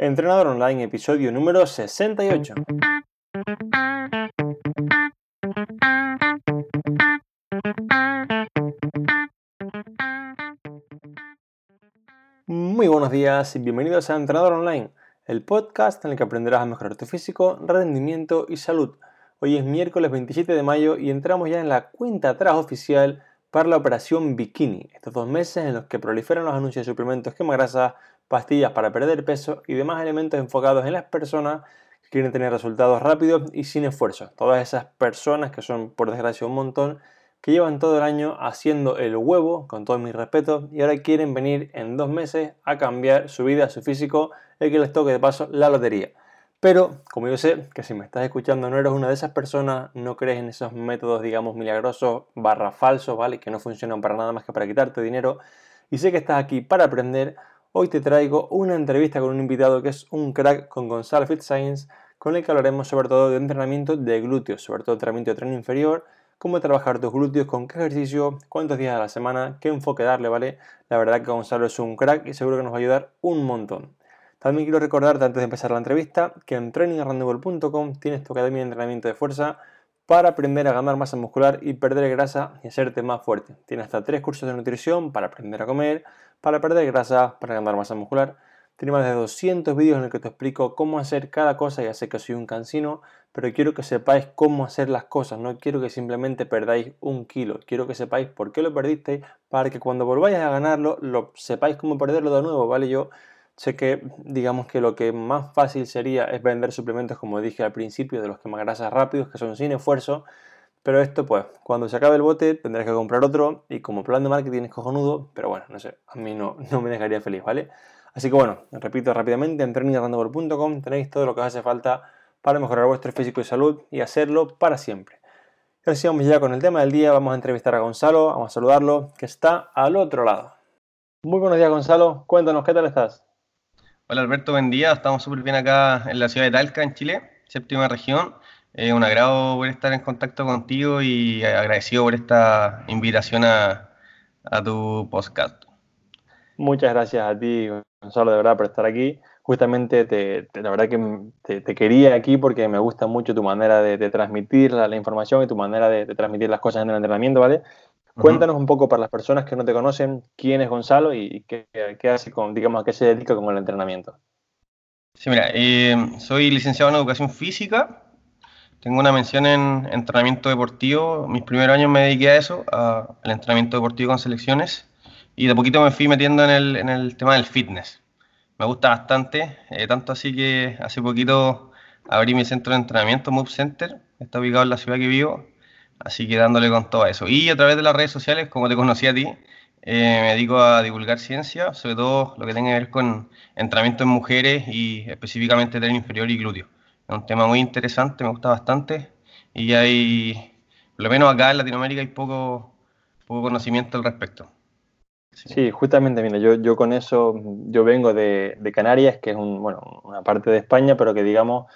Entrenador Online, episodio número 68. Muy buenos días y bienvenidos a Entrenador Online, el podcast en el que aprenderás a mejorar tu físico, rendimiento y salud. Hoy es miércoles 27 de mayo y entramos ya en la cuenta atrás oficial para la operación Bikini, estos dos meses en los que proliferan los anuncios de suplementos quema grasa, pastillas para perder peso y demás elementos enfocados en las personas que quieren tener resultados rápidos y sin esfuerzo. Todas esas personas que son, por desgracia, un montón, que llevan todo el año haciendo el huevo, con todo mi respeto, y ahora quieren venir en dos meses a cambiar su vida, su físico, el que les toque de paso la lotería. Pero, como yo sé que si me estás escuchando no eres una de esas personas, no crees en esos métodos, digamos, milagrosos, barra falsos, ¿vale? Que no funcionan para nada más que para quitarte dinero, y sé que estás aquí para aprender, hoy te traigo una entrevista con un invitado que es un crack con Gonzalo Fit Science, con el que hablaremos sobre todo de entrenamiento de glúteos, sobre todo entrenamiento de tren inferior, cómo trabajar tus glúteos, con qué ejercicio, cuántos días a la semana, qué enfoque darle, ¿vale? La verdad que Gonzalo es un crack y seguro que nos va a ayudar un montón. También quiero recordarte antes de empezar la entrevista que en trainingarrandevol.com tienes tu academia de entrenamiento de fuerza para aprender a ganar masa muscular y perder grasa y hacerte más fuerte. Tienes hasta tres cursos de nutrición para aprender a comer, para perder grasa, para ganar masa muscular. Tiene más de 200 vídeos en los que te explico cómo hacer cada cosa. Ya sé que soy un cansino, pero quiero que sepáis cómo hacer las cosas. No quiero que simplemente perdáis un kilo. Quiero que sepáis por qué lo perdisteis para que cuando volváis a ganarlo, lo sepáis cómo perderlo de nuevo, ¿vale? Yo Sé que digamos que lo que más fácil sería es vender suplementos, como dije al principio, de los que más grasas rápidos, que son sin esfuerzo, pero esto pues cuando se acabe el bote tendrás que comprar otro y como plan de marketing es cojonudo, pero bueno, no sé, a mí no, no me dejaría feliz, ¿vale? Así que bueno, repito rápidamente, en trainingrandovol.com tenéis todo lo que os hace falta para mejorar vuestro físico y salud y hacerlo para siempre. Ahora vamos ya con el tema del día, vamos a entrevistar a Gonzalo, vamos a saludarlo, que está al otro lado. Muy buenos días Gonzalo, cuéntanos, ¿qué tal estás? Hola Alberto, buen día. Estamos súper bien acá en la ciudad de Talca, en Chile, séptima región. Es un agrado poder estar en contacto contigo y agradecido por esta invitación a, tu podcast. Muchas gracias a ti, Gonzalo, de verdad, por estar aquí. Justamente, te, la verdad que te, quería aquí porque me gusta mucho tu manera de, transmitir la, información y tu manera de, transmitir las cosas en el entrenamiento, ¿vale? Cuéntanos un poco para las personas que no te conocen quién es Gonzalo y qué, hace con, digamos, a qué se dedica con el entrenamiento. Sí, mira, eh, soy licenciado en educación física, tengo una mención en entrenamiento deportivo. Mis primeros años me dediqué a eso, al entrenamiento deportivo con selecciones, y de poquito me fui metiendo en el, tema del fitness. Me gusta bastante, eh, tanto así que hace poquito abrí mi centro de entrenamiento, Move Center, está ubicado en la ciudad que vivo, Así que dándole con todo eso. Y a través de las redes sociales, como te conocí a ti, eh, me dedico a divulgar ciencia, sobre todo lo que tenga que ver con entrenamiento en mujeres y específicamente tren inferior y glúteo. Es un tema muy interesante, me gusta bastante y hay, por lo menos acá en Latinoamérica, hay poco, poco conocimiento al respecto. Sí. justamente, mira, yo, yo con eso, yo vengo de, Canarias, que es bueno, una parte de España, pero que digamos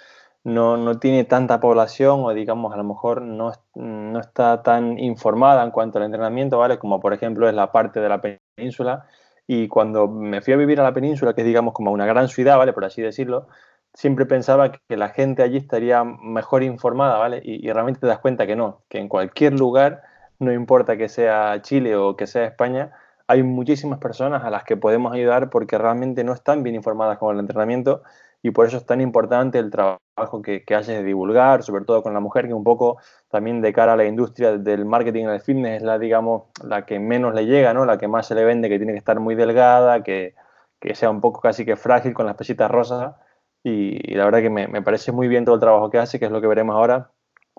no, no, tiene tanta población o digamos a lo mejor no, no, está tan informada en cuanto al entrenamiento, ¿vale? Como por ejemplo es la parte de la península. Y cuando me fui a vivir a la península, que es digamos como una gran ciudad, ¿vale? Por así decirlo, siempre pensaba que la gente allí estaría mejor informada, ¿vale? Y, y realmente te das cuenta que no, que en cualquier lugar, no importa que sea Chile o que sea España, hay muchísimas personas a las que podemos ayudar porque realmente no están bien informadas con el entrenamiento y por eso es tan importante el trabajo que, que haces de divulgar, sobre todo con la mujer, que un poco también de cara a la industria del marketing del fitness es la, digamos, la que menos le llega, ¿no? La que más se le vende, que tiene que estar muy delgada, que, que sea un poco casi que frágil con las pesitas rosas. Y, la verdad que me, me, parece muy bien todo el trabajo que hace, que es lo que veremos ahora,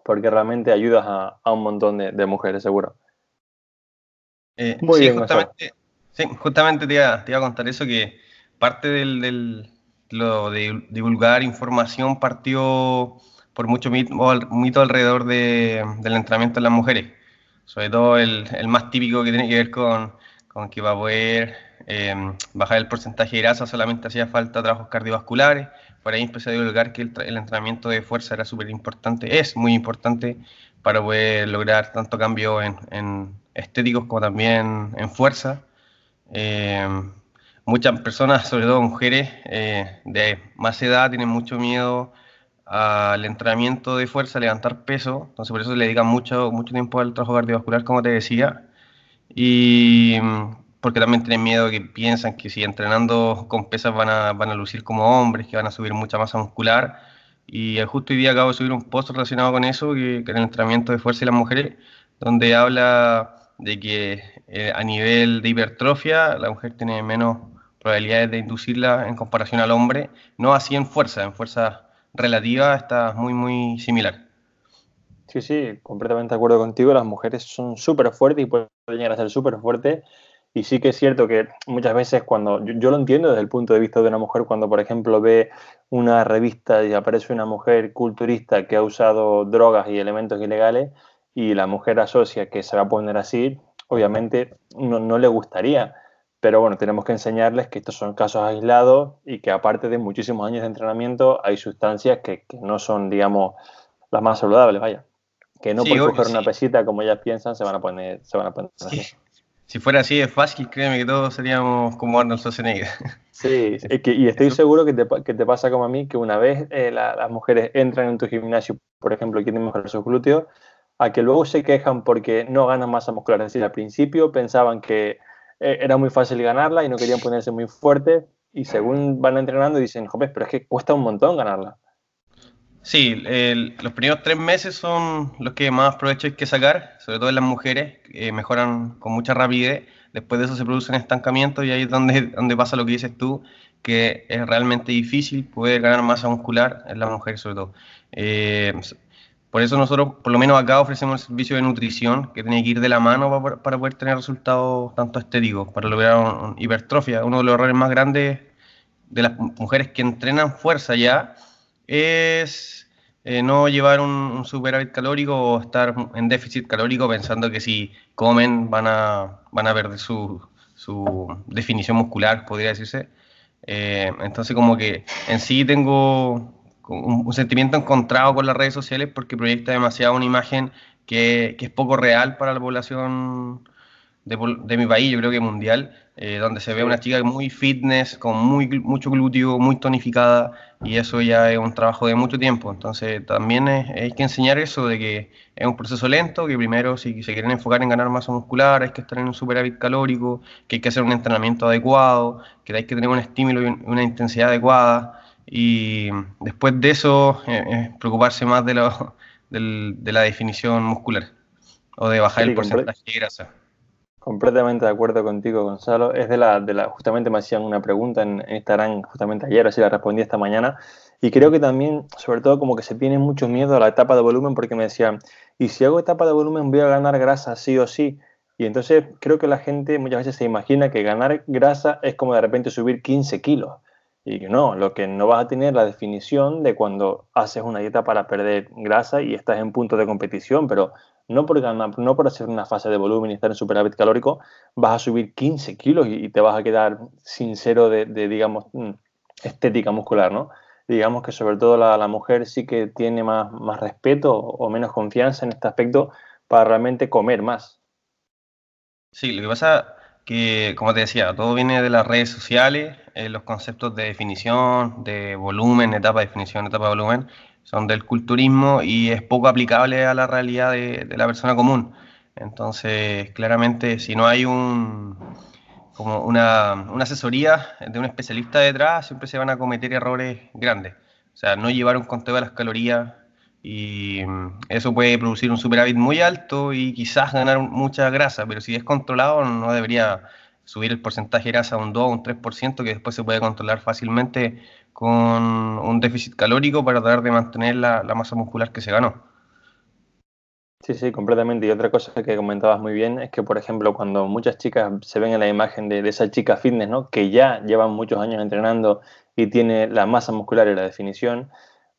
porque realmente ayudas a, a un montón de, de, mujeres, seguro. Eh, muy sí, bien, justamente, sí, justamente te iba, te iba, a contar eso, que parte del, del lo de divulgar información partió por mucho mito, alrededor de, del entrenamiento de las mujeres. Sobre todo el, el, más típico que tiene que ver con, con que para poder em, bajar el porcentaje de grasa solamente hacía falta trabajos cardiovasculares. Por ahí empecé a divulgar que el, el entrenamiento de fuerza era súper importante, es muy importante para poder lograr tanto cambio en, en estéticos como también en fuerza. Eh, muchas personas, sobre todo mujeres eh, de más edad, tienen mucho miedo al entrenamiento de fuerza, levantar peso, entonces por eso se le dedican mucho, mucho tiempo al trabajo cardiovascular, como te decía, y mm, porque también tienen miedo que piensan que si entrenando con pesas van a, van a lucir como hombres, que van a subir mucha masa muscular, y justo hoy día acabo de subir un post relacionado con eso, que, que el entrenamiento de fuerza y las mujeres, donde habla de que eh, a nivel de hipertrofia la mujer tiene menos probabilidades de inducirla en comparación al hombre, no así en fuerza, en fuerza relativa está muy, muy similar. Sí, sí, completamente de acuerdo contigo. Las mujeres son súper fuertes y pueden llegar a ser súper fuertes. Y sí que es cierto que muchas veces cuando, yo, lo entiendo desde el punto de vista de una mujer, cuando por ejemplo ve una revista y aparece una mujer culturista que ha usado drogas y elementos ilegales y la mujer asocia que se va a poner así, obviamente no, no le gustaría. Pero bueno, tenemos que enseñarles que estos son casos aislados y que aparte de muchísimos años de entrenamiento hay sustancias que, no son, digamos, las más saludables, vaya. Que no por coger una pesita como ellas piensan se van a poner, se van a poner así. Si fuera así de fácil, créeme que todos seríamos como Arnold Schwarzenegger. Sí, y estoy seguro que te, que te, pasa como a mí, que una vez eh, las mujeres entran en tu gimnasio, por ejemplo, y quieren mejorar sus glúteos, a que luego se quejan porque no ganan masa muscular. Es decir, al principio pensaban que eh, era muy fácil ganarla y no querían ponerse muy fuerte y según van entrenando dicen, joder, pero es que cuesta un montón ganarla. Sí, los primeros tres meses son los que más provecho hay que sacar, sobre todo en las mujeres, que mejoran con mucha rapidez. Después de eso se produce un estancamiento y ahí es donde, donde pasa lo que dices tú, que es realmente difícil poder ganar masa muscular en las mujeres sobre todo. Eh, por eso nosotros, por lo menos acá, ofrecemos el servicio de nutrición que tiene que ir de la mano para, poder tener resultados tanto estéticos, para lograr hipertrofia. Uno de los errores más grandes de las mujeres que entrenan fuerza ya es eh, no llevar un, superávit calórico o estar en déficit calórico pensando que si comen van a, van a perder su, definición muscular, podría decirse. Eh, entonces como que en sí tengo un, sentimiento encontrado con las redes sociales porque proyecta demasiado una imagen que, que es poco real para la población de, de, mi país, yo creo que mundial, eh, donde se ve una chica muy fitness, con muy, mucho glúteo, muy tonificada, y eso ya es un trabajo de mucho tiempo. Entonces también hay que enseñar eso de que es un proceso lento, que primero si se quieren enfocar en ganar masa muscular, hay que estar en un superávit calórico, que hay que hacer un entrenamiento adecuado, que hay que tener un estímulo y una intensidad adecuada. Y después de eso, eh, eh, preocuparse más de, de, la definición muscular o de bajar el porcentaje de grasa. Completamente de acuerdo contigo, Gonzalo. Es de la, de la, justamente me hacían una pregunta en, Instagram justamente ayer, así la respondí esta mañana. Y creo que también, sobre todo, como que se tiene mucho miedo a la etapa de volumen, porque me decían, y si hago etapa de volumen voy a ganar grasa sí o sí. Y entonces creo que la gente muchas veces se imagina que ganar grasa es como de repente subir 15 kilos. Y no, lo que no vas a tener la definición de cuando haces una dieta para perder grasa y estás en punto de competición, pero no por, ganar, no por hacer una fase de volumen y estar en superávit calórico, vas a subir 15 kilos y, te vas a quedar sincero de, de, digamos, mm, estética muscular, ¿no? Digamos que sobre todo la, la mujer sí que tiene más, más respeto o menos confianza en este aspecto para realmente comer más. Sí, lo que pasa que, como te decía, todo viene de las redes sociales, eh, los conceptos de definición, de volumen, etapa de definición, etapa de volumen, son del culturismo y es poco aplicable a la realidad de, la persona común. Entonces, claramente, si no hay un, como una, una, asesoría de un especialista detrás, siempre se van a cometer errores grandes. O sea, no llevar un conteo de las calorías y mm, eso puede producir un superávit muy alto y quizás ganar mucha grasa, pero si es controlado no debería subir el porcentaje de grasa a un 2 o un 3% que después se puede controlar fácilmente con un déficit calórico para tratar de mantener la, masa muscular que se ganó. Sí, sí, completamente. Y otra cosa que comentabas muy bien es que, por ejemplo, cuando muchas chicas se ven en la imagen de, de esa chica fitness, ¿no? que ya llevan muchos años entrenando y tiene la masa muscular y la definición,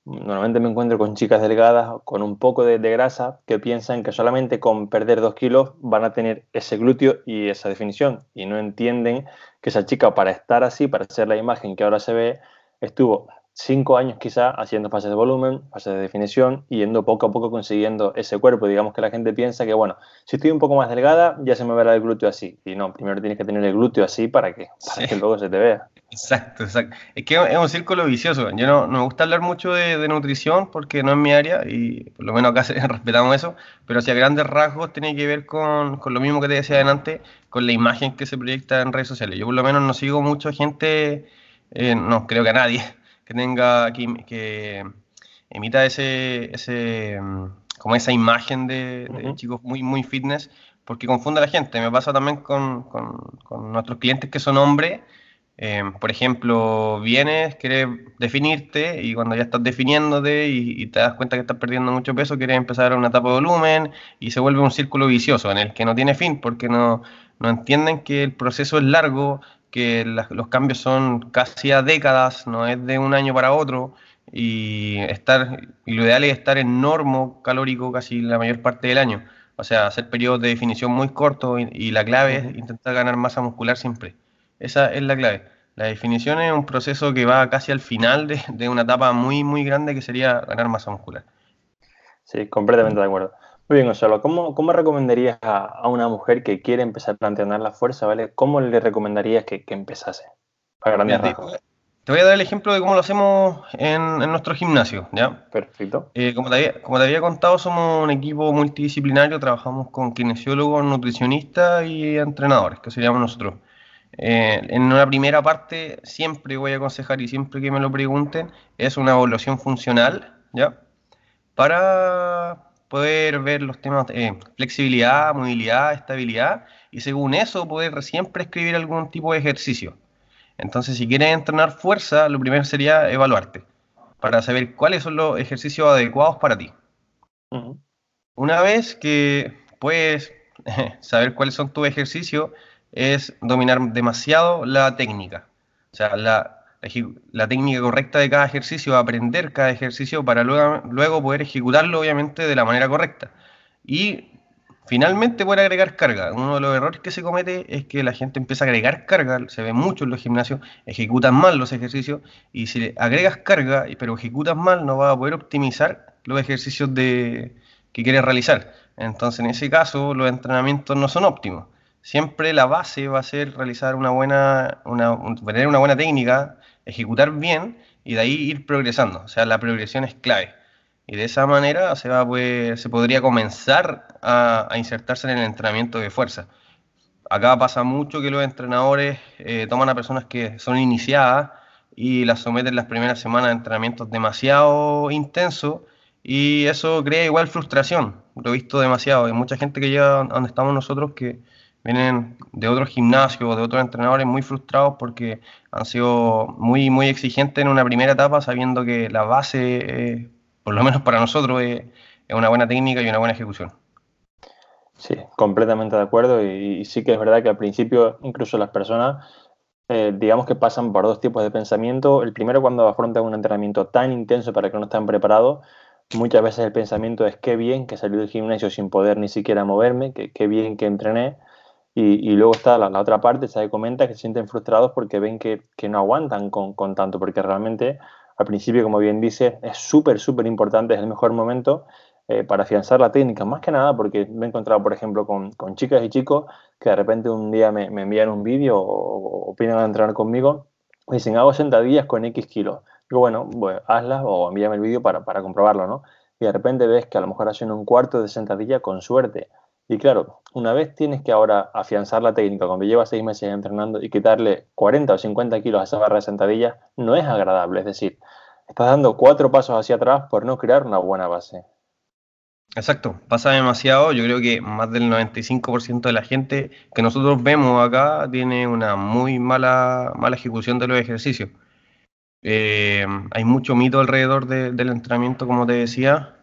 Normalmente me encuentro con chicas delgadas con un poco de, grasa que piensan que solamente con perder dos kilos van a tener ese glúteo y esa definición y no entienden que esa chica para estar así, para hacer la imagen que ahora se ve, estuvo cinco años quizá haciendo fases de volumen, fases de definición y yendo poco a poco consiguiendo ese cuerpo. Digamos que la gente piensa que, bueno, si estoy un poco más delgada, ya se me verá el glúteo así. Y no, primero tienes que tener el glúteo así para que, para que luego se te vea. Exacto, exacto. Es que es un círculo vicioso. Yo no, no me gusta hablar mucho de, nutrición porque no es mi área y por lo menos acá respetamos eso, pero si a grandes rasgos tiene que ver con, con, lo mismo que te decía adelante, con la imagen que se proyecta en redes sociales. Yo por lo menos no sigo mucha gente, eh, no creo que a nadie, que tenga, que, que emita ese, ese, mm, como esa imagen de, chicos muy, muy fitness, porque confunde a la gente. Me pasa también con, con, con nuestros clientes que son hombres Em, por ejemplo, vienes, quieres definirte y cuando ya estás definiéndote y, te das cuenta que estás perdiendo mucho peso, quieres empezar una etapa de volumen y se vuelve un círculo vicioso en el que no tiene fin porque no, no entienden que el proceso es largo, que los cambios son casi a décadas, no es de un año para otro y, estar, y lo ideal es estar en normo calórico casi la mayor parte del año. O sea, hacer periodos de definición muy cortos y la clave es intentar ganar masa muscular siempre. Esa es la clave. La definición es un proceso que va casi al final de, una etapa muy, muy grande que sería ganar masa muscular. Sí, completamente de acuerdo. Muy bien, Gonzalo, ¿cómo, cómo recomendarías a, una mujer que quiere empezar a entrenar la fuerza, ¿vale? ¿Cómo le recomendarías que, empezase? A grandes te, voy a dar el ejemplo de cómo lo hacemos en, nuestro gimnasio, ¿ya? Perfecto. Eh, como, te había, como te había contado, somos un equipo multidisciplinario, trabajamos con kinesiólogos, nutricionistas y entrenadores, que seríamos nosotros. Eh, en una primera parte, siempre voy a aconsejar y siempre que me lo pregunten, es una evaluación funcional, ¿ya? Para poder ver los temas de eh, flexibilidad, movilidad, estabilidad y según eso poder siempre escribir algún tipo de ejercicio. Entonces, si quieres entrenar fuerza, lo primero sería evaluarte para saber cuáles son los ejercicios adecuados para ti. Una vez que puedes saber cuáles son tus ejercicios, es dominar demasiado la técnica. O sea, la, la, técnica correcta de cada ejercicio, aprender cada ejercicio para luego, luego poder ejecutarlo obviamente de la manera correcta. Y finalmente poder agregar carga. Uno de los errores que se comete es que la gente empieza a agregar carga, se ve mucho en los gimnasios, ejecutan mal los ejercicios y si le agregas carga pero ejecutas mal no vas a poder optimizar los ejercicios de, que quieres realizar. Entonces en ese caso los entrenamientos no son óptimos siempre la base va a ser realizar una buena, una, una buena técnica, ejecutar bien y de ahí ir progresando. O sea, la progresión es clave. Y de esa manera se, va se podría comenzar a, insertarse en el entrenamiento de fuerza. Acá pasa mucho que los entrenadores eh, toman a personas que son iniciadas y las someten las primeras semanas a entrenamientos demasiado intensos y eso crea igual frustración. Lo he visto demasiado. Hay mucha gente que llega donde estamos nosotros que, vienen de otros gimnasios, de otros entrenadores muy frustrados porque han sido muy, muy exigentes en una primera etapa, sabiendo que la base, eh, por lo menos para nosotros, es, una buena técnica y una buena ejecución. Sí, completamente de acuerdo. Y, sí que es verdad que al principio, incluso las personas, eh, digamos que pasan por dos tipos de pensamiento. El primero, cuando afrontan un entrenamiento tan intenso para que no están preparados, muchas veces el pensamiento es qué bien que salí del gimnasio sin poder ni siquiera moverme, que qué bien que entrené y, luego está la, otra parte, se comenta que se sienten frustrados porque ven que, no aguantan con, tanto, porque realmente al principio, como bien dice, es súper, súper importante, es el mejor momento eh, para afianzar la técnica, más que nada porque me he encontrado, por ejemplo, con, chicas y chicos que de repente un día me, envían un vídeo o, opinan a entrenar conmigo y dicen, hago sentadillas con X kilos. Digo, bueno, pues hazlas o envíame el vídeo para, para comprobarlo, ¿no? Y de repente ves que a lo mejor hacen un cuarto de sentadilla con suerte y claro, una vez tienes que ahora afianzar la técnica, cuando llevas seis meses entrenando y quitarle 40 o 50 kilos a esa barra de sentadilla, no es agradable. Es decir, estás dando cuatro pasos hacia atrás por no crear una buena base. Exacto, pasa demasiado. Yo creo que más del 95% de la gente que nosotros vemos acá tiene una muy mala, mala ejecución de los ejercicios. Eh, hay mucho mito alrededor del entrenamiento, como te decía,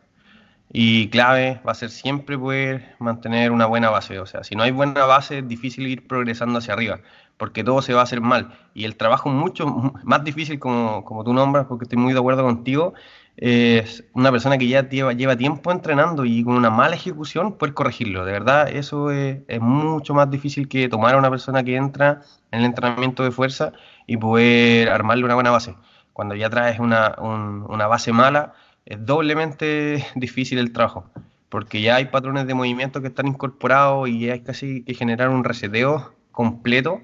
y clave va a ser siempre poder mantener una buena base. O sea, si no hay buena base es difícil ir progresando hacia arriba, porque todo se va a hacer mal. Y el trabajo mucho más difícil, como, como tú nombras, porque estoy muy de acuerdo contigo, es una persona que ya lleva, lleva tiempo entrenando y con una mala ejecución poder corregirlo. De verdad, eso es, es mucho más difícil que tomar a una persona que entra en el entrenamiento de fuerza y poder armarle una buena base. cuando ya traes una, una base mala, es doblemente difícil el trabajo, porque ya hay patrones de movimiento que están incorporados y hay casi que generar un reseteo completo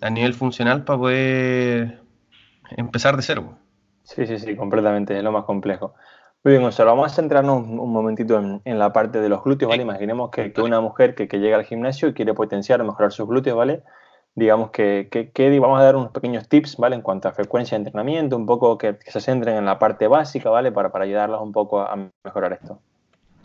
a nivel funcional para poder empezar de cero. Sí, sí, sí, completamente, es lo más complejo. Muy bien, Gonzalo, vamos a centrarnos un momentito en, la parte de los glúteos, ¿vale? Imaginemos que, una mujer que, llega al gimnasio y quiere potenciar o mejorar sus glúteos, ¿vale? Digamos que, que, vamos a dar unos pequeños tips, ¿vale? En cuanto a frecuencia de entrenamiento, un poco que, se centren en la parte básica, ¿vale? Para, para ayudarlas un poco a mejorar esto.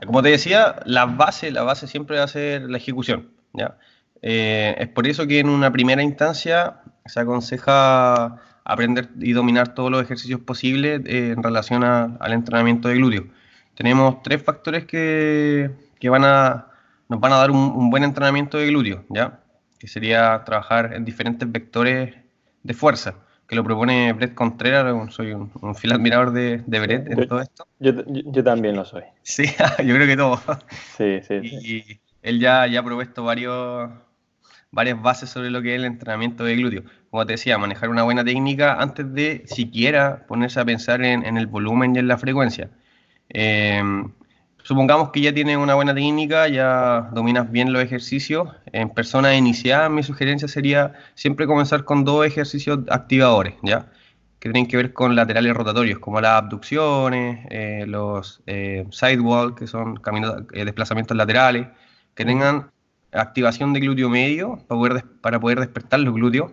Como te decía, la base, la base siempre va a ser la ejecución, ¿ya? Eh, es por eso que en una primera instancia se aconseja aprender y dominar todos los ejercicios posibles eh, en relación al entrenamiento de glúteo. Tenemos tres factores que, que van a, nos van a dar un, buen entrenamiento de glúteo, ¿ya? Que sería trabajar en diferentes vectores de fuerza, que lo propone Brett Contreras, soy un, fiel admirador de, de Brett en todo esto. Yo, yo, también lo soy. Sí, yo creo que todo. Sí, sí. Y, él ya, ya ha propuesto varios, varias bases sobre lo que es el entrenamiento de glúteo. Como te decía, manejar una buena técnica antes de siquiera ponerse a pensar en, el volumen y en la frecuencia. Em, supongamos que ya tienes una buena técnica, ya dominas bien los ejercicios. En personas iniciadas, mi sugerencia sería siempre comenzar con dos ejercicios activadores, ¿ya? que tienen que ver con laterales rotatorios, como las abducciones, eh, los eh, sidewalk, que son caminos, eh, desplazamientos laterales, que tengan activación de glúteo medio para poder, para poder despertar los glúteos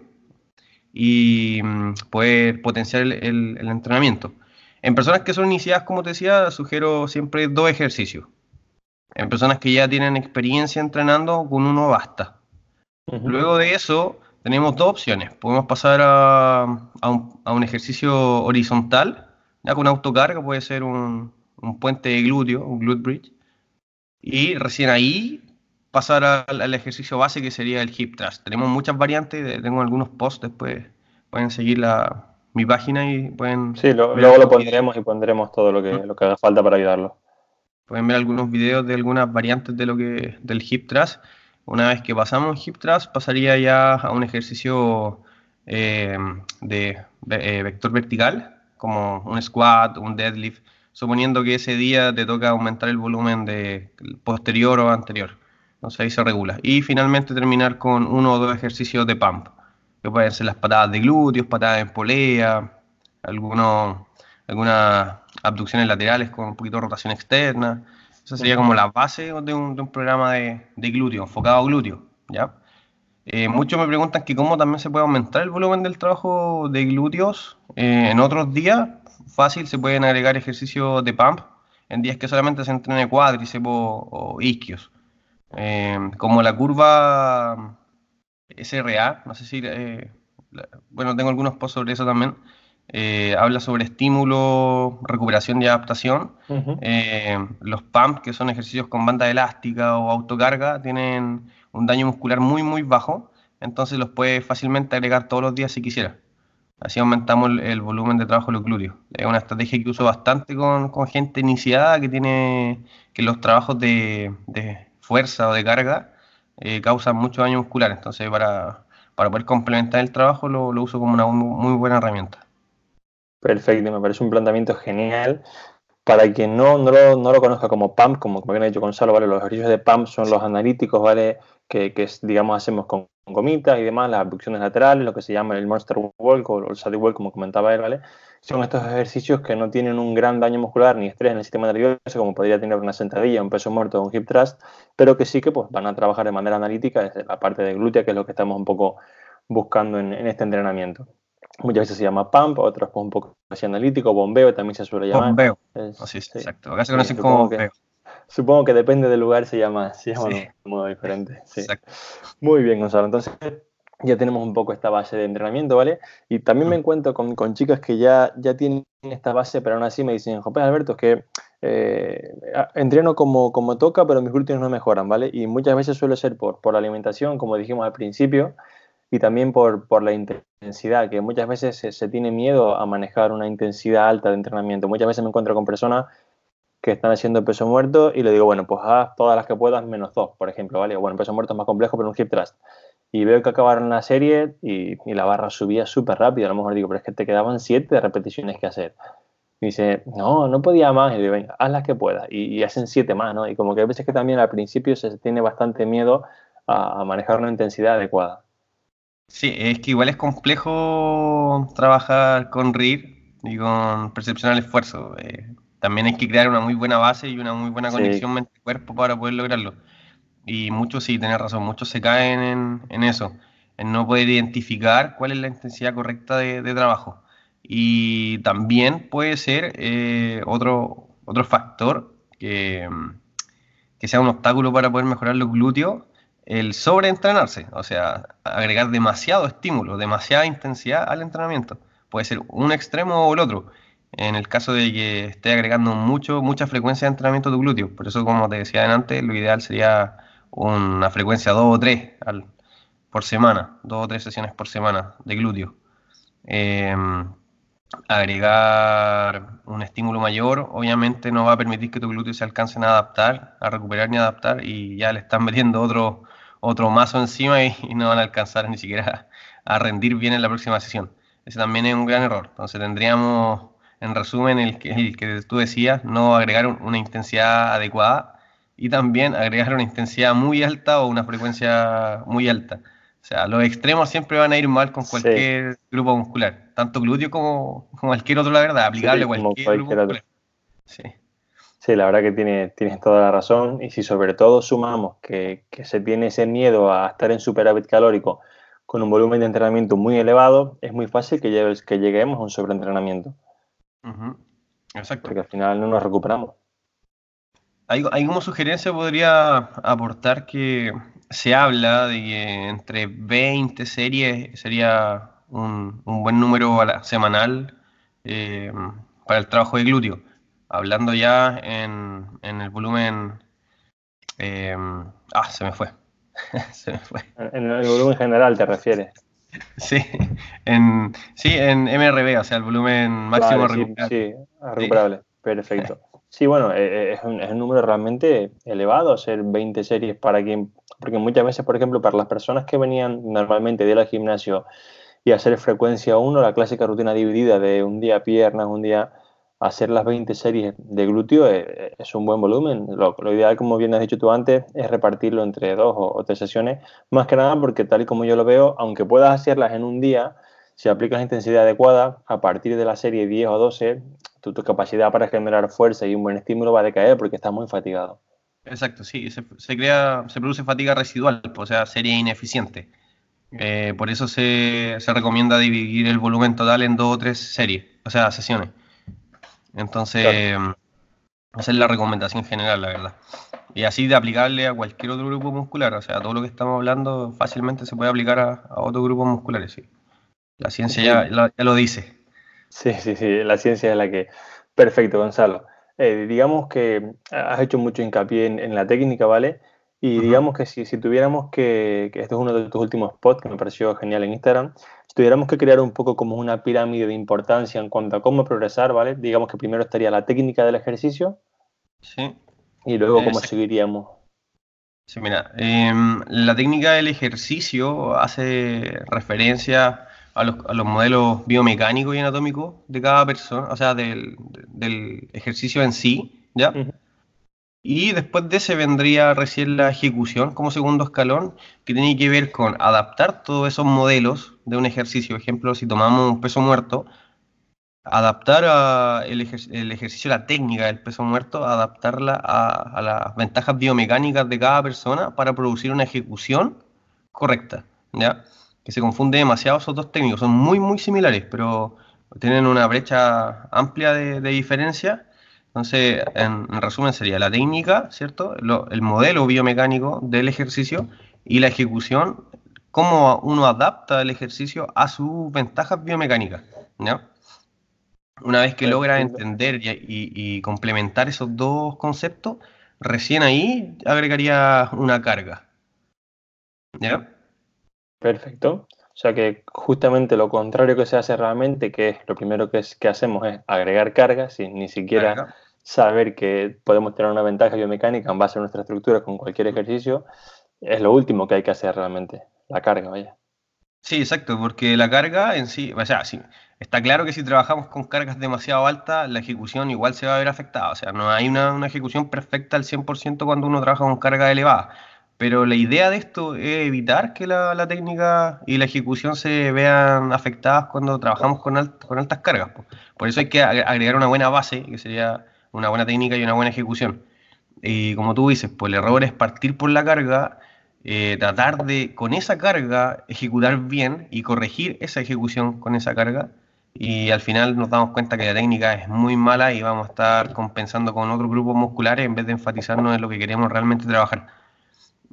y mm, poder potenciar el, entrenamiento. En personas que son iniciadas, como te decía, sugiero siempre dos ejercicios. En personas que ya tienen experiencia entrenando, con uno basta. Luego de eso, tenemos dos opciones. Podemos pasar a, a, un, ejercicio horizontal, ya con autocarga, puede ser un, un puente de glúteo, un glute bridge. Y recién ahí pasar al, ejercicio base que sería el hip thrust. Tenemos muchas variantes, tengo algunos posts después, pueden seguir la, mi página y pueden... Sí, luego lo pondremos y pondremos todo lo que, lo que haga falta para ayudarlo. Pueden ver algunos videos de algunas variantes de lo que del hip thrust. Una vez que pasamos hip thrust, pasaría ya a un ejercicio eh, de, eh, vector vertical, como un squat, un deadlift, suponiendo que ese día te toca aumentar el volumen de posterior o anterior. Entonces ahí se regula. Y finalmente terminar con uno o dos ejercicios de pump, que pueden ser las patadas de glúteos, patadas en polea, algunos, algunas abducciones laterales con un poquito de rotación externa. Esa sería como la base de un, programa de, glúteo, enfocado a glúteo. ¿ya? Eh, muchos me preguntan que cómo también se puede aumentar el volumen del trabajo de glúteos. Eh, en otros días, fácil, se pueden agregar ejercicios de pump en días que solamente se entrene cuádriceps o isquios. Eh, como la curva SRA, no sé si, eh, bueno, tengo algunos posts sobre eso también, eh, habla sobre estímulo, recuperación y adaptación. los PAMP, que son ejercicios con banda elástica o autocarga, tienen un daño muscular muy, muy bajo, entonces los puede fácilmente agregar todos los días si quisiera. Así aumentamos el, volumen de trabajo de los glúteos. Es una estrategia que uso bastante con, gente iniciada que tiene que los trabajos de fuerza o de carga eh, causan mucho daño muscular. Entonces, para, para poder complementar el trabajo, lo, uso como una muy buena herramienta. Perfecto, me parece un planteamiento genial. Para quien no, no, lo, no lo conozca como PAMP, como, como bien ha dicho Gonzalo, ¿vale? los ejercicios de PAMP son los analíticos, ¿vale? que, que digamos hacemos con gomitas y demás, las abducciones laterales, lo que se llama el monster walk o el saddle walk, como comentaba él, ¿vale? Son estos ejercicios que no tienen un gran daño muscular ni estrés en el sistema nervioso, como podría tener una sentadilla, un peso muerto o un hip thrust, pero que sí que pues, van a trabajar de manera analítica desde la parte de glútea, que es lo que estamos un poco buscando en, este entrenamiento. Muchas veces se llama pump, otras pues un poco así analítico, bombeo también se suele llamar. Bombeo. así es, exacto. Acá se conoce como bombeo. Supongo que depende del lugar se llama, se llama de un modo diferente. Muy bien, Gonzalo. Entonces ya tenemos un poco esta base de entrenamiento, ¿vale? Y también me encuentro con, con, chicas que ya, ya tienen esta base, pero aún así me dicen, Jope Alberto, es que eh, entreno como, como toca, pero mis glúteos no mejoran, ¿vale? Y muchas veces suele ser por, por la alimentación, como dijimos al principio, y también por, por la intensidad, que muchas veces se, se, tiene miedo a manejar una intensidad alta de entrenamiento. Muchas veces me encuentro con personas que están haciendo peso muerto y le digo, bueno, pues haz todas las que puedas menos dos, por ejemplo, ¿vale? Bueno, peso muerto es más complejo, pero un hip thrust. y veo que acabaron la serie y, la barra subía súper rápido. A lo mejor digo, pero es que te quedaban siete repeticiones que hacer. Y dice, no, no podía más. Y digo, venga, haz las que puedas. Y, hacen siete más, ¿no? Y como que a veces que también al principio se tiene bastante miedo a, manejar una intensidad adecuada. Sí, es que igual es complejo trabajar con RIR y con percepción al esfuerzo. Eh, también hay que crear una muy buena base y una muy buena conexión mente-cuerpo para poder lograrlo. Y muchos, sí, tenés razón, muchos se caen en, en, eso, en no poder identificar cuál es la intensidad correcta de, de trabajo. Y también puede ser eh, otro, otro factor que, que sea un obstáculo para poder mejorar los glúteos, el sobreentrenarse, o sea, agregar demasiado estímulo, demasiada intensidad al entrenamiento. Puede ser un extremo o el otro. En el caso de que esté agregando mucho, mucha frecuencia de entrenamiento de glúteos. Por eso, como te decía antes, lo ideal sería una frecuencia 2 o 3 por semana, 2 o 3 sesiones por semana de glúteo. Em, agregar un estímulo mayor, obviamente no va a permitir que tu glúteo se alcancen a adaptar, a recuperar ni adaptar, y ya le están metiendo otro, otro mazo encima y, no van a alcanzar ni siquiera a, rendir bien en la próxima sesión. Ese también es un gran error. Entonces tendríamos, en resumen, el que, el que tú decías, no agregar una intensidad adecuada y también agregar una intensidad muy alta o una frecuencia muy alta. O sea, los extremos siempre van a ir mal con cualquier grupo muscular, tanto glúteo como, cualquier otro, la verdad, aplicable a cualquier, grupo muscular. Sí. sí, la verdad que tiene, tienes toda la razón. Y si sobre todo sumamos que, que se tiene ese miedo a estar en superávit calórico con un volumen de entrenamiento muy elevado, es muy fácil que, que lleguemos a un sobreentrenamiento. Exacto. Porque al final no nos recuperamos. Ahí, como sugerencia podría aportar que se habla de que entre 20 series sería un, buen número semanal eh, para el trabajo de glúteo. Hablando ya en, el volumen... Eh, ah, se me fue. se me fue. En el volumen general te refieres. Sí, en, sí, en MRB, o sea, el volumen máximo recuperable. Sí, recuperable. Perfecto. Sí, bueno, eh, eh, es un, número realmente elevado hacer 20 series para quien, porque muchas veces, por ejemplo, para las personas que venían normalmente de ir al gimnasio y hacer frecuencia 1, la clásica rutina dividida de un día piernas, un día hacer las 20 series de glúteo eh, es, un buen volumen. Lo, ideal, como bien has dicho tú antes, es repartirlo entre dos o, tres sesiones, más que nada porque tal y como yo lo veo, aunque puedas hacerlas en un día, si aplicas intensidad adecuada, a partir de la serie 10 o 12, tu, capacidad para generar fuerza y un buen estímulo va a decaer porque estás muy fatigado. Exacto, sí, se, crea, se produce fatiga residual, o sea, sería ineficiente. Eh, por eso se, recomienda dividir el volumen total en dos o tres series, o sea, sesiones. Entonces, esa es la recomendación general, la verdad. Y así de aplicable a cualquier otro grupo muscular, o sea, todo lo que estamos hablando fácilmente se puede aplicar a, a otros grupos musculares, sí. La ciencia ya, lo dice. Sí, sí, sí, la ciencia es la que... Perfecto, Gonzalo. Eh, digamos que has hecho mucho hincapié en, la técnica, ¿vale? Y digamos que si, si, tuviéramos que, que este es uno de tus últimos posts que me pareció genial en Instagram, tuviéramos que crear un poco como una pirámide de importancia en cuanto a cómo progresar, ¿vale? Digamos que primero estaría la técnica del ejercicio. Sí. Y luego cómo seguiríamos. Sí, mira, em, la técnica del ejercicio hace referencia a los, a los, modelos biomecánicos y anatómicos de cada persona, o sea, del, del ejercicio en sí, ¿ya? Y después de ese vendría recién la ejecución como segundo escalón, que tiene que ver con adaptar todos esos modelos de un ejercicio. Por ejemplo, si tomamos un peso muerto, adaptar el, el, ejercicio, la técnica del peso muerto, adaptarla a, a, las ventajas biomecánicas de cada persona para producir una ejecución correcta. ¿ya? que se confunde demasiado esos dos técnicos. Son muy, muy similares, pero tienen una brecha amplia de, diferencia. Entonces, en, resumen, sería la técnica, ¿cierto? el modelo biomecánico del ejercicio y la ejecución, cómo uno adapta el ejercicio a sus ventajas biomecánicas. Una vez que logra entender y, y, complementar esos dos conceptos, recién ahí agregaría una carga. ¿Ya? Perfecto. O sea que justamente lo contrario que se hace realmente, que es lo primero que, es, que hacemos es agregar cargas sin ni siquiera saber que podemos tener una ventaja biomecánica en base a nuestra estructura con cualquier ejercicio, es lo último que hay que hacer realmente. la carga, vaya. Sí, exacto, porque la carga en sí, o sea, sí, está claro que si trabajamos con cargas demasiado altas, la ejecución igual se va a ver afectada. O sea, no hay una, una ejecución perfecta al 100% cuando uno trabaja con carga elevada. Pero la idea de esto es evitar que la, técnica y la ejecución se vean afectadas cuando trabajamos con, con altas cargas. Por eso hay que agregar una buena base, que sería una buena técnica y una buena ejecución. Y como tú dices, pues el error es partir por la carga eh, tratar de con esa carga ejecutar bien y corregir esa ejecución con esa carga y al final nos damos cuenta que la técnica es muy mala y vamos a estar compensando con otros grupos musculares en vez de enfatizarnos en lo que queremos realmente trabajar.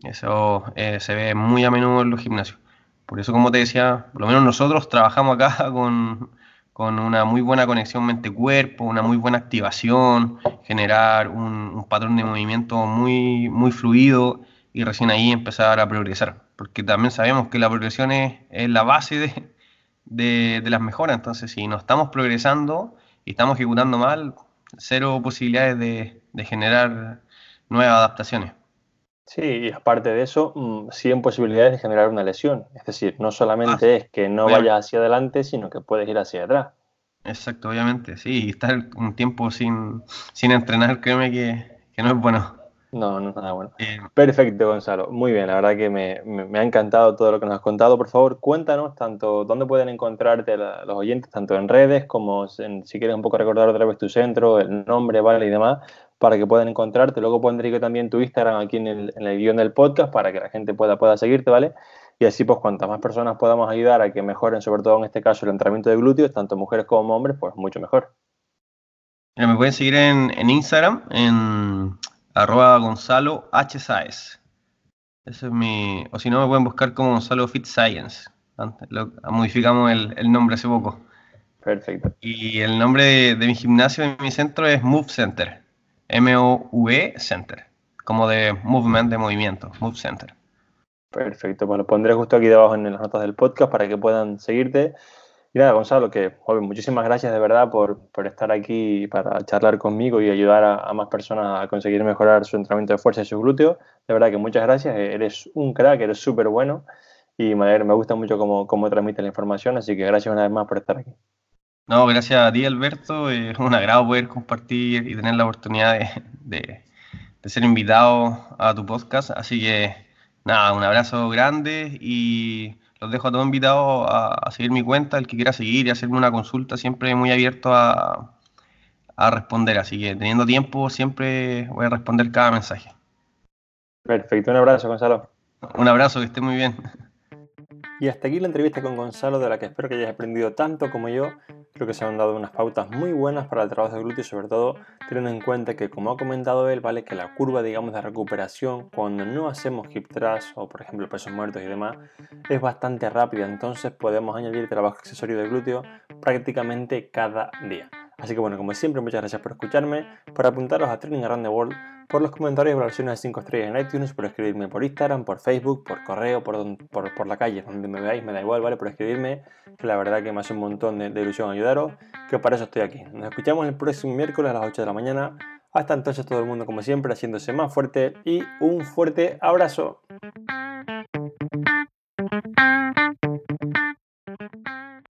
Eso eh, se ve muy a menudo en los gimnasios. Por eso, como te decía, por lo menos nosotros trabajamos acá con, con una muy buena conexión mente-cuerpo, una muy buena activación, generar un, patrón de movimiento muy, muy fluido y recién ahí empezar a progresar, porque también sabemos que la progresión es, la base de, las mejoras, entonces si no estamos progresando y estamos ejecutando mal, cero posibilidades de, generar nuevas adaptaciones. Sí, y aparte de eso, 100 mm, posibilidades de generar una lesión. Es decir, no solamente ah, es que no vayas hacia adelante, sino que puedes ir hacia atrás. Exacto, obviamente, sí, y estar un tiempo sin, sin entrenar, créeme que, que no es bueno. No, no, nada bueno. Perfecto, Gonzalo. Muy bien, la verdad que me, ha encantado todo lo que nos has contado. Por favor, cuéntanos tanto dónde pueden encontrarte los oyentes, tanto en redes como si quieres un poco recordar otra vez tu centro, el nombre, vale, y demás, para que puedan encontrarte. Luego pondré yo también tu Instagram aquí en el, en el guion del podcast para que la gente pueda, pueda seguirte, ¿vale? Y así, pues, cuantas más personas podamos ayudar a que mejoren, sobre todo en este caso, el entrenamiento de glúteos, tanto mujeres como hombres, pues mucho mejor. me pueden seguir en, en Instagram, en arroba Gonzalo H. Saez. Ese es mi. O si no, me pueden buscar como Gonzalo Fit Science. modificamos el, nombre hace poco. Perfecto. Y el nombre de, mi gimnasio, de mi centro, es Move Center. M-O-V Center. Como de movement, de movimiento. Move Center. Perfecto. Lo pondré justo aquí debajo en las notas del podcast para que puedan seguirte. Y nada, Gonzalo, que muchísimas gracias de verdad por, estar aquí para charlar conmigo y ayudar a, más personas a conseguir mejorar su entrenamiento de fuerza y su glúteo. De verdad que muchas gracias, eres un crack, eres súper bueno y me, me, gusta mucho cómo, cómo transmites la información, así que gracias una vez más por estar aquí. No, gracias a ti Alberto, es un agrado poder compartir y tener la oportunidad de, de ser invitado a tu podcast, así que nada, un abrazo grande y los dejo a todos invitados a, seguir mi cuenta, el que quiera seguir y hacerme una consulta, siempre muy abierto a, a responder. Así que teniendo tiempo, siempre voy a responder cada mensaje. Perfecto, un abrazo, Gonzalo. Un abrazo, que esté muy bien. Y hasta aquí la entrevista con Gonzalo, de la que espero que hayas aprendido tanto como yo. Creo que se han dado unas pautas muy buenas para el trabajo de glúteo, sobre todo teniendo en cuenta que, como ha comentado él, vale que la curva, digamos, de recuperación cuando no hacemos hip thrust o, por ejemplo, pesos muertos y demás, es bastante rápida. Entonces podemos añadir trabajo accesorio de glúteo prácticamente cada día. Así que bueno, como siempre, muchas gracias por escucharme, por apuntaros a Training Around the World por los comentarios y valoraciones de 5 estrellas en iTunes, por escribirme por Instagram, por Facebook, por correo, por, por, por, la calle, donde me veáis, me da igual, ¿vale? Por escribirme, que la verdad que me hace un montón de, de ilusión ayudaros, que para eso estoy aquí. Nos escuchamos el próximo miércoles a las 8 de la mañana. Hasta entonces todo el mundo como siempre haciéndose más fuerte y un fuerte abrazo.